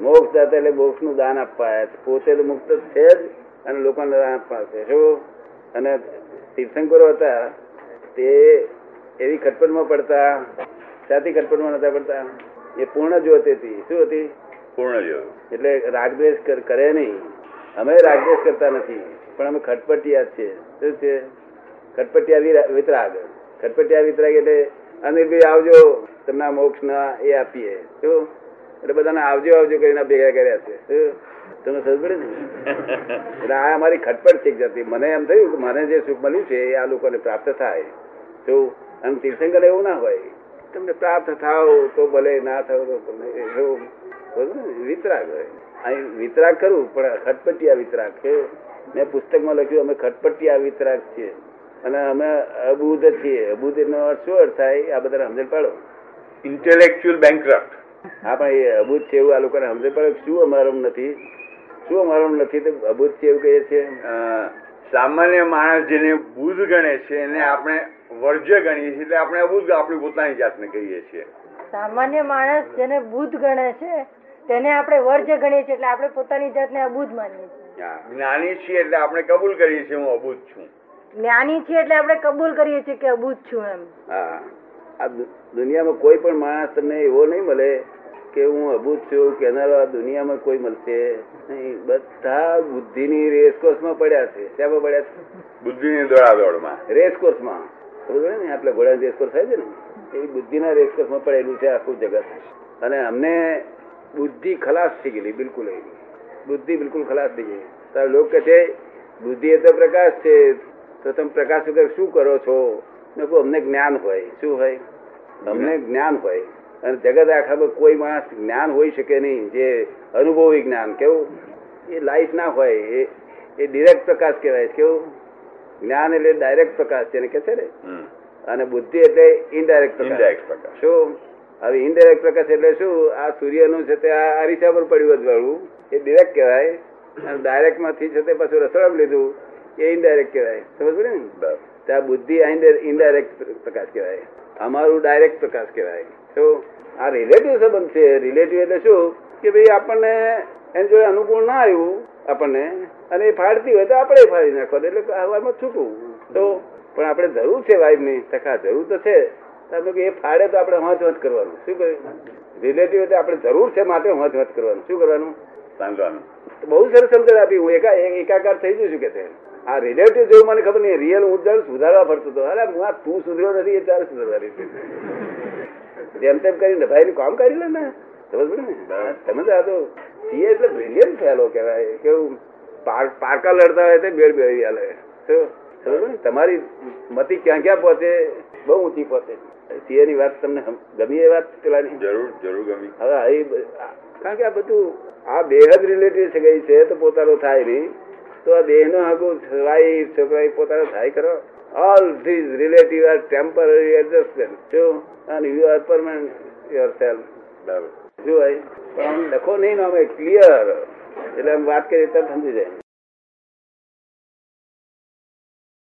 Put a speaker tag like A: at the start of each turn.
A: મોક્ષ દાતા એટલે મોક્ષનું દાન આપવા આવ્યા છે. પોતે તો મુક્ત છે જ અને લોકોને દાન આપવા છે. શું અને તીર્થંકરો હતા તે એવી ખટપટમાં પડતા સાથી ખટપટમાં નતા પડતા. એ પૂર્ણ જ્યોત હતી. શું હતી?
B: પૂર્ણ જોયું
A: એટલે રાગદ્વેષ કરે નહીં. અમે રાગદ્વેષ કરતા નથી. પણ અમે ખટપટિયા છીએ શું છે? ખટપટિયા વિતરાગ. ખટપટિયા વિતરાગ એટલે અનિલભાઈ આવજો તમને મોક્ષ ના એ આપીએ. શું? એટલે બધાને આવજો આવજો કરીને ભેગા કર્યા છે. તમે સમજ પડે ને એટલે આ અમારી ખટપટ છે એક જાતની. મને એમ થયું કે મને જે સુખ મળ્યું છે એ આ લોકોને પ્રાપ્ત થાય. તો અને તીર્થંકર એવું ના હોય તમને પ્રાપ્ત થાવ તો ભલે ના થાવ તો તમને એવું બરોબર ને? વિતરાગ હોય. અહીં વિતરાગ કરું પણ ખટપટિયા વિતરાગ છે. મેં પુસ્તકમાં લખ્યું અમે ખટપટિયા વિતરાગ છીએ. અને અમે અબુધ છીએ. અબુધ નો અર્થ શું અર્થ થાય? આ બધા સમજણ પાડો.
B: ઇન્ટેલેક્ચ્યુઅલ બેંકરપ્ટ
A: હા પણ એ અબુધ છે એવું આ લોકોને સમજે પાડો શું અમારું નથી? શું અમારું નથી? તો અભૂત છે એવું કહીએ છીએ.
B: સામાન્ય માણસ જેને બુદ્ધ ગણે છે એને આપણે વર્જ્ય ગણીએ છીએ એટલે આપણે અબુદ્ધ આપણી પોતાની જાતને કહીએ છીએ.
C: સામાન્ય માણસ જેને બુદ્ધ ગણે છે તેને આપણે વર્જ ગણીએ છીએ એટલે આપણે પોતાની જાતને અબુદ્ધ માનીએ છીએ.
B: જ્ઞાની છીએ એટલે આપણે કબૂલ કરીએ છીએ હું અબુદ્ધ છું.
C: જ્ઞાની છીએ એટલે આપણે કબૂલ કરીએ છીએ કે અબુદ્ધ છું એમ.
A: હા. આ દુનિયામાં કોઈ પણ માણસ તમને એવો નહીં મળે કે હું અભૂત છું કહેનારો આ દુનિયામાં કોઈ મળશે નહીં. બધા બુદ્ધિની રેસકોર્સમાં પડ્યા છે. શામાં પડ્યા છે?
B: બુદ્ધિની દોડાદોડમાં.
A: રેસકોર્સમાં પડે ને? આપણે ઘોડા રેસકોર્સ થાય છે ને? એ બુદ્ધિના રેસકોર્સમાં પડેલું છે આખું જગત. અને અમને બુદ્ધિ ખલાસ થઈ ગયેલી બિલકુલ એ બુદ્ધિ બિલકુલ ખલાસ થઈ ગઈ તાર લોકો કહે છે બુદ્ધિ એ તો પ્રકાશ છે. તો તમે પ્રકાશ વગર શું કરો છો? મેં કહું અમને જ્ઞાન હોય. શું હોય? અમને જ્ઞાન હોય અને જગત આખામાં કોઈ માણસ જ્ઞાન હોઈ શકે નહીં જે અનુભવી જ્ઞાન કેવું? એ લાઈટ ના હોય એ એ ડિરેક્ટ પ્રકાશ કહેવાય કેવું? જ્ઞાન એટલે ડાયરેક્ટ પ્રકાશ છે કે છે ને? અને બુદ્ધિ એટલે ઇનડાયરેક્ટ પ્રકાશ. શું? હવે ઇનડાયરેક્ટ પ્રકાશ એટલે શું? આ સૂર્યનું છે તે આ અરીસા પર પડ્યું અજવાળું એ ડિરેક્ટ કહેવાય. અને ડાયરેક્ટમાંથી છે તે પાછું રસોડામાં લીધું. એ ઇનડાયરેક્ટ કહેવાય. સમજ પડે ને? ત્યાં આ બુદ્ધિ ઇનડાયરેક્ટ પ્રકાશ કહેવાય. અમારું ડાયરેક્ટ પ્રકાશ કહેવાય. શું આ રિલેટિવ સંબંધ છે. રિલેટિવ એટલે શું? કે ભાઈ આપણને એની જોડે અનુકૂળ ના આવ્યું આપણને, અને એ ફાડતી હોય તો આપણે ફાડી નાખવાનું, એટલે હવામાં છૂટવું તો પણ આપણે જરૂર છે વાઈફની તકા જરૂર તો છે. તો કે એ ફાડે તો આપણે હોંચ હોંચ કરવાનું. શું કહ્યું? રિલેટિવ એટલે આપણે જરૂર છે માટે હોંચ હોંચ કરવાનું. શું કરવાનું?
B: સાંભળવાનું.
A: તો બહુ સરસ સમજણ આપી. હું એકા એકાકાર થઈ જઉં છું કે તે આ રિલેટિવ જેવું મને ખબર નહીં. રિયલ હું જાણ સુધારવા ફરતો હતો. અરે હું આ તું સુધર્યો નથી એ ચાલ સુધારવાની જેમ તેમ કરીને ભાઈ કામ કરી લે ને. સમજ ને? તમે આ તો સીએ એટલે બ્રિલિયન્ટ ફેલો કહેવાય. કેવું? પાર- પારકા લડતા હોય તે બેડ બેડી હાલે. સમજ ને? તમારી મતી ક્યાં ક્યાં પહોંચે? બહુ ઊંચી પહોંચે. સીએ ની વાત તમને ગમી એ વાત પેલાની?
B: જરૂર જરૂર ગમી.
A: હવે કારણ કે આ બધું આ બેહદ રિલેટિવ છે ગઈ છે તો પોતાનો થાય નહીં. તો આ દેહ નો હગું વાઈફ છોકરા પોતાનો થાય કરો all these relative are temporary adjustment જો અને you are permanent yourself જો પણ આમ લખો નહીં નામ અમે ક્લિયર એટલે આમ વાત કરીએ તરત સમજી જાય.